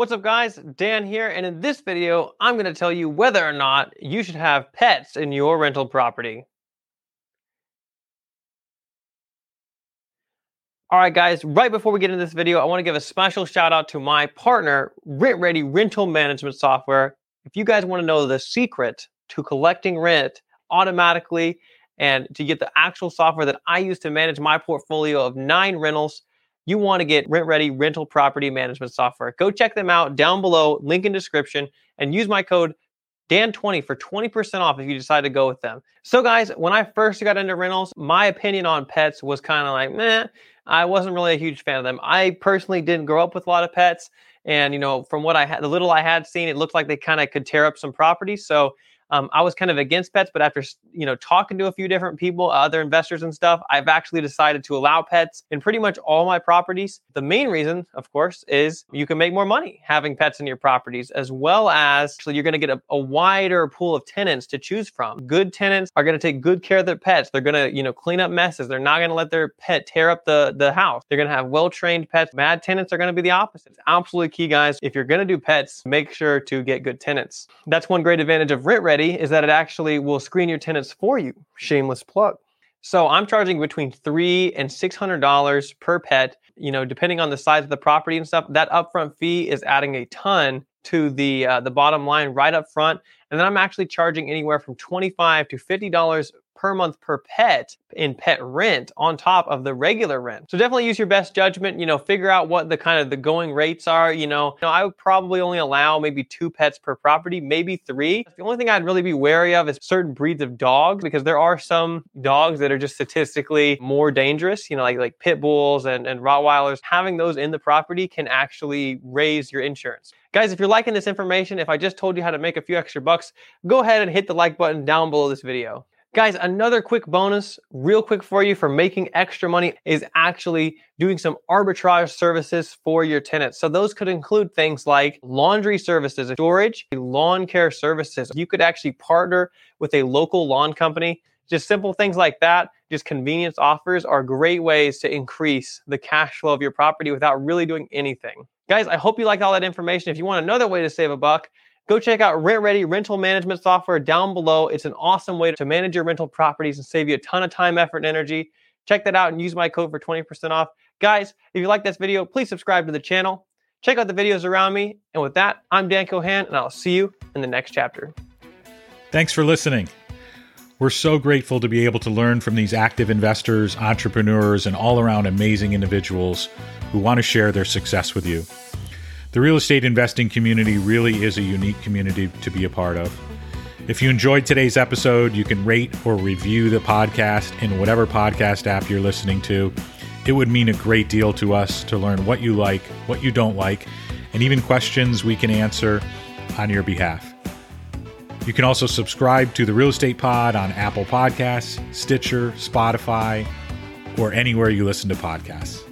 What's up guys, Dan here, and in this video, I'm gonna tell you whether or not you should have pets in your rental property. All right guys, right before we get into this video, I wanna give a special shout out to my partner, RentRedi Rental Management Software. If you guys wanna know the secret to collecting rent automatically and to get the actual software that I use to manage my portfolio of nine rentals, you want to get RentRedi rental property management software. Go check them out down below, link in description, and use my code Dan20 for 20% off if you decide to go with them. So, guys, when I first got into rentals, my opinion on pets was kind of like, meh, I wasn't really a huge fan of them. I personally didn't grow up with a lot of pets. And, you know, from what I had, the little I had seen, it looked like they kind of could tear up some property. So, um, I was kind of against pets, but after you know talking to a few different people, other investors and stuff, I've actually decided to allow pets in pretty much all my properties. The main reason, of course, is you can make more money having pets in your properties, as well as so you're going to get a, a wider pool of tenants to choose from. Good tenants are going to take good care of their pets. They're going to you know clean up messes. They're not going to let their pet tear up the the house. They're going to have well trained pets. Bad tenants are going to be the opposite. It's absolutely key, guys. If you're going to do pets, make sure to get good tenants. That's one great advantage of Is that it actually will screen your tenants for you. Shameless plug. So I'm charging between three and six hundred dollars per pet. You know, depending on the size of the property and stuff. That upfront fee is adding a ton to the uh, the bottom line right up front. And then I'm actually charging anywhere from twenty five to fifty dollars per month per pet in pet rent on top of the regular rent. So definitely use your best judgment, you know, figure out what the kind of the going rates are, you know. You know I would probably only allow maybe two pets per property, maybe three. The only thing I'd really be wary of is certain breeds of dogs because there are some dogs that are just statistically more dangerous, you know, like like pit bulls and, and Rottweilers. Having those in the property can actually raise your insurance. Guys, if you're liking this information, if I just told you how to make a few extra bucks, go ahead and hit the like button down below this video. Guys, another quick bonus, real quick for you for making extra money is actually doing some arbitrage services for your tenants. So those could include things like laundry services, storage, lawn care services. You could actually partner with a local lawn company. Just simple things like that, just convenience offers are great ways to increase the cash flow of your property without really doing anything. Guys, I hope you liked all that information. If you want another way to save a buck, Go check out RentRedi rental management software down below. It's an awesome way to manage your rental properties and save you a ton of time, effort, and energy. Check that out and use my code for 20% off. Guys, if you like this video, please subscribe to the channel. Check out the videos around me. And with that, I'm Dan Kohan, and I'll see you in the next chapter. Thanks for listening. We're so grateful to be able to learn from these active investors, entrepreneurs, and all around amazing individuals who want to share their success with you. The real estate investing community really is a unique community to be a part of. If you enjoyed today's episode, you can rate or review the podcast in whatever podcast app you're listening to. It would mean a great deal to us to learn what you like, what you don't like, and even questions we can answer on your behalf. You can also subscribe to the Real Estate Pod on Apple Podcasts, Stitcher, Spotify, or anywhere you listen to podcasts.